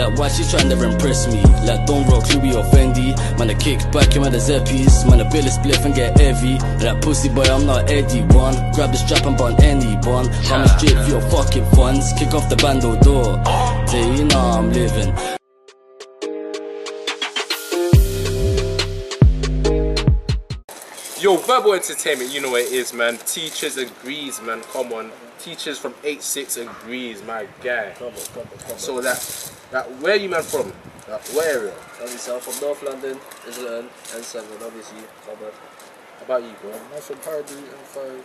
Like, why she trying to impress me? Like, don't rock Louis or Fendi. Man, I kick back, you man, the Zeppies. Man, I bill a spliff and get heavy. That pussy boy, I'm not Eddie one. Grab the strap and bun anyone. I'm straight for your fucking funds. Kick off the bando door. Tell you know I'm living. Yo, verbal entertainment, you know what it is, man. T Chiz agrees, man. Come on, T Chiz from eight six agrees, my guy. Come on, come on, come on. So that, that where you man from? That, where area? obviously, I'm from North London, Islington, N7, obviously, covered. How about you, bro? Nice from Parody and five.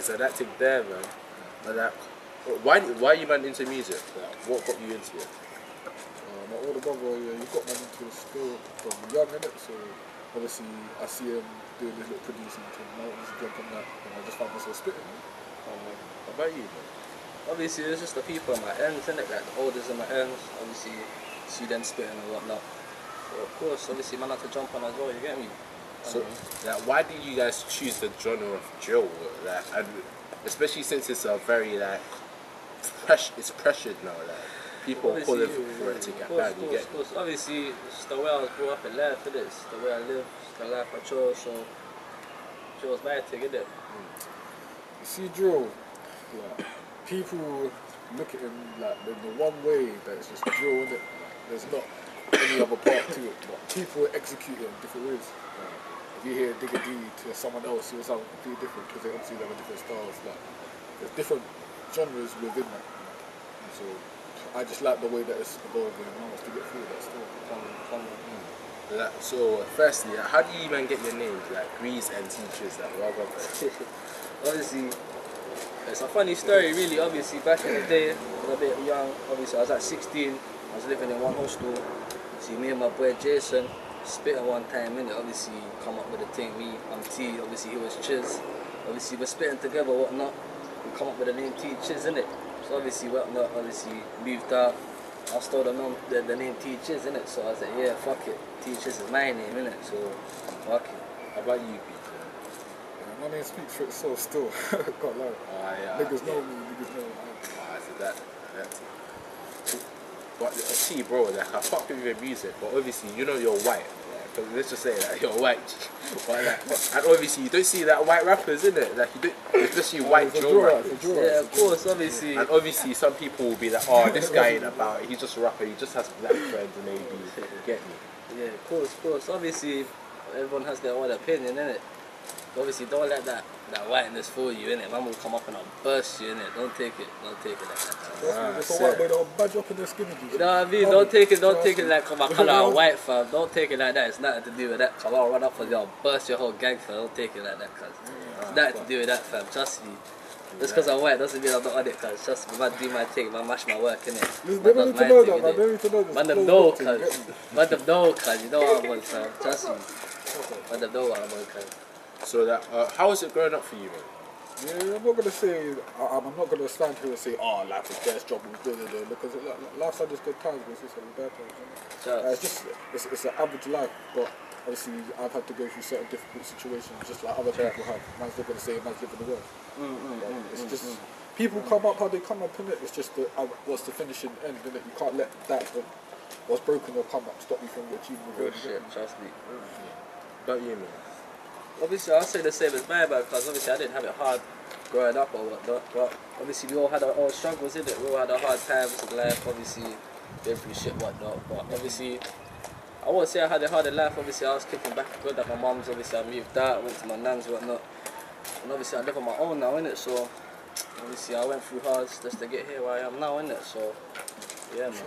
so that thing there, man. Like that. Why why you man into music? Like, what got you into it? Uh, my older brother, yeah, he got man into the skill from young, innit? So obviously, I see him doing his little producing thing. I he's to jump that, and I just found myself spitting. Um, how about you, man? Obviously, it's just the people in my ends, innit? Like the elders in my ends, obviously, see them spitting and whatnot. So, of course, obviously, man had to jump on as well, you get me? So, um, like, why did you guys choose the genre of drill? Like, and especially since it's a very like, press, it's pressured now. Like, people are Obviously, calling for it to get course, bad. of You course, get of course. Obviously, it's the way I was brought up in life, innit? It's the way I live, it's the life I chose, so chose my thing, innit? You see, drill, like, people look at him like the, the one way that it's just drill, innit? Like, there's not any other part to it, but people execute it in different ways. Like, if you hear Digga D to someone else, you'll sound completely different because they obviously have a different styles. Like, there's different genres within that. So I just like the way that it's evolving and wants to get through that still. Like, so, firstly, how do you even get your names? Like, Grease and T Chiz, like, well. obviously, it's a funny story, really. Obviously, back in the day, I was a bit young. Obviously, I was at 16. I was living in one hostel. See, me and my boy Jason spitting one time, innit? Obviously, come up with a thing. Me, I'm T. Obviously, he was Chiz. Obviously, we're spitting together, whatnot. We come up with the name T Chiz, innit? So obviously, whatnot. Obviously, moved out. I stole the, nom- the, the name T Chiz, innit? So I was like, yeah, fuck it. T Chiz is my name, innit? So, fuck it. How about you? Yeah, my name speaks for itself still. Can't lie. Oh, yeah. Niggas know me, niggas know me. Ah, so that, that. But uh, see, bro, like I fuck with your music, but obviously you know you're white. Because let's just say that you're white, but like, and obviously you don't see that white rappers in it. Like you don't, especially white it's drill drill rappers. it's Yeah, of course, obviously. And obviously some people will be like, oh, this guy ain't about it. He's just a rapper. He just has black friends and maybe get me. Yeah, of course, of course. Obviously, everyone has their own opinion, innit? Obviously, don't let that, that whiteness fool you, innit? Man will come up and I'll burst you, innit? Don't take it, don't take it like that. That's Ah, me, it's a sick. white boy that'll badge up in their skinny jeans. You know what I mean? Don't take it, don't take it like my colour white, fam. Don't take it like that. It's nothing to do with that. Come on, run up for you, I'll burst your whole gang, fam. Don't take it like that, cuz. It's nothing to do with that, fam. Trust me. Just because I'm white doesn't mean I'm not on it, cuz. Trust me, man, do my thing, man, mash my work, innit? Listen, Man They don't need to know that, man. innit? They need to know this. Man, them Full know, cuz. Man, them know, cuz. You know what I'm on, fam. Trust me. Man, them know what I'm on, cuz. So that, uh, how was it growing up for you, man? Yeah, I'm not gonna say. I, I'm not gonna stand here and say, "Oh, life is best job da da da," because it, like, life's not just good times, but it's also bad times. it? Uh, it's just it's, it's an average life, but obviously I've had to go through certain difficult situations, just like other people have. Man's not gonna say man's living the worst. But it's just people come up how they come up in it. It's just the uh, what's the finishing end, innit? You can't let that the, what's broken or come up stop you from achieving your Real goals. shit, trust me. About you, man. Obviously, I'll say the same as my bad because obviously I didn't have it hard growing up or whatnot. But obviously, we all had our own struggles in it. We all had our hard times in life. Obviously, going through shit whatnot. But obviously, I won't say I had it hard in life. Obviously, I was kicking back good at my mum's. Obviously, I moved out, went to my nan's whatnot. And obviously, I live on my own now, innit? So obviously, I went through hard just to get here where I am now, innit? So yeah, man.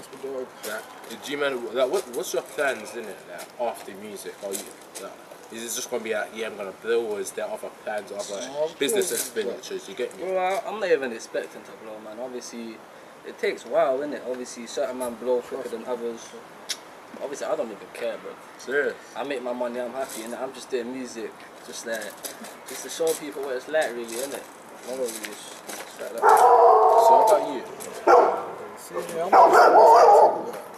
Like, you man, like, what, what's your plans in it, like, after music? Are you, like, is it just gonna be like, yeah, I'm gonna blow, or is there other plans, other Oh, of business course. expenditures? You get me? Well, I- I'm not even expecting to blow, man. Obviously, it takes a while, innit? Obviously, certain man blow quicker than others. Obviously, I don't even care, bro. Serious? I make my money, I'm happy, and I'm just doing music, just like, just to show people what it's like, really, innit? Not really, just, just like that. So what about you? See me, I'm not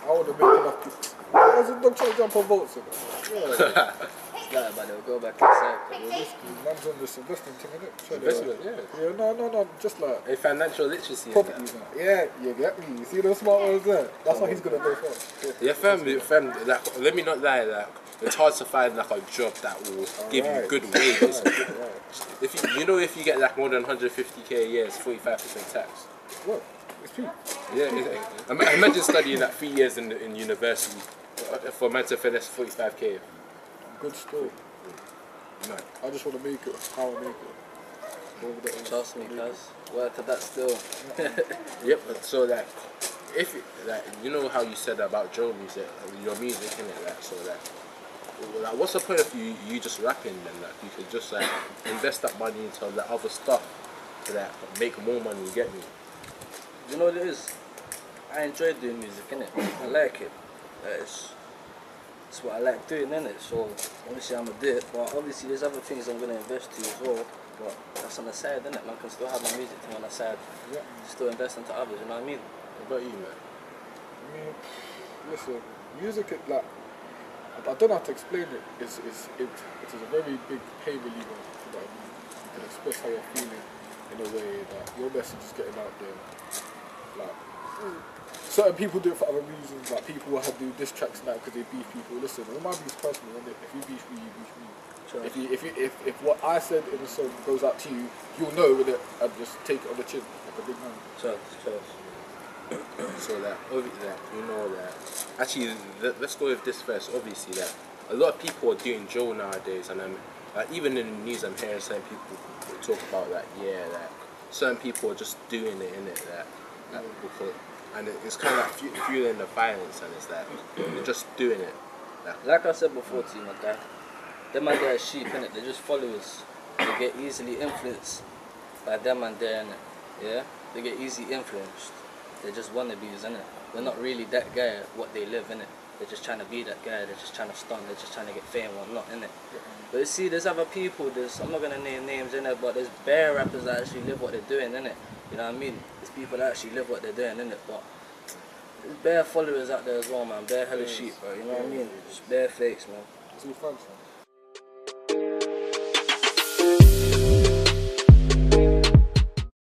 I would have made enough people. Why is the dog trying to jump on boats? Yeah. flat, but they'll go back inside. Yeah, man's on this investing thing, innit? Investment, yeah. Yeah, no, no, no, just like A financial literacy. properties. man. Yeah, you get me. You see those smart ones there? That's why he's gonna go first. Yeah, fam, fam, like, let me not lie, like, it's hard to find like a job that will give you good wages. Right, right. If you, you know, if you get like more than 150k a year, it's 45% tax. What? It's cheap. Yeah, it- imagine studying like three years in, in university uh, for man to finish 45k. Good story. Man. I just want to make it how I make it. Over Trust me, cuz. Work to that still. Yep. So like, if it, like you know how you said about Joe music, uh, your music in it, like so like. Like, what's the point of you you just rapping then? Like, you could just like invest that money into like other stuff to like make more money. You get me? You know what it is? I enjoy doing music, innit? I like it. Uh, It's, it's what I like doing, innit? So obviously I'm gonna do it, but obviously there's other things I'm gonna invest to as well. But that's on the side, innit? Man can still have my music thing on the side, Yeah. still invest into others, you know what I mean? What about you, man? I mean, listen, music, it, like, I I don't know how to explain it. It's, it's, it, it is a very big pain reliever. You know what I mean? You can express how you're feeling in a way that your message is getting out there. Like, mm. Certain people do it for other reasons. Like, people will have do diss tracks now because they beef people. Listen, all my beef's personal. If you beef me, you beef me. Sure. If, you, if, you, if, if what I said in the song goes out to you, you'll know with it and just take it on the chin like a big man. So that, obvi- that you know that. Actually, let, let's go with this first. Obviously, that a lot of people are doing Joe nowadays, and I'm like even in the news, I'm hearing certain people talk about that. Yeah, that certain people are just doing it in it that, that mm. because, and it, it's kind of like fueling the violence, and it's that they're just doing it. Like, Like I said before to you, my guy, them and their sheep, innit? They're just followers. They get easily influenced by them and their, innit? Yeah? They get easy influenced. They're just wannabes, innit? They're not really that guy, what they live, in, innit? They're just trying to be that guy, they're just trying to stunt, they're just trying to get fame or not, innit? But you see, there's other people, there's, I'm not gonna name names, innit? But there's bare rappers that actually live what they're doing, innit? You know what I mean? It's people that actually live what they're doing, innit? But there's bare followers out there as well, man. Bare hella sheep, bro. You know what I mean? Just bare fakes, man. It's all fun, son.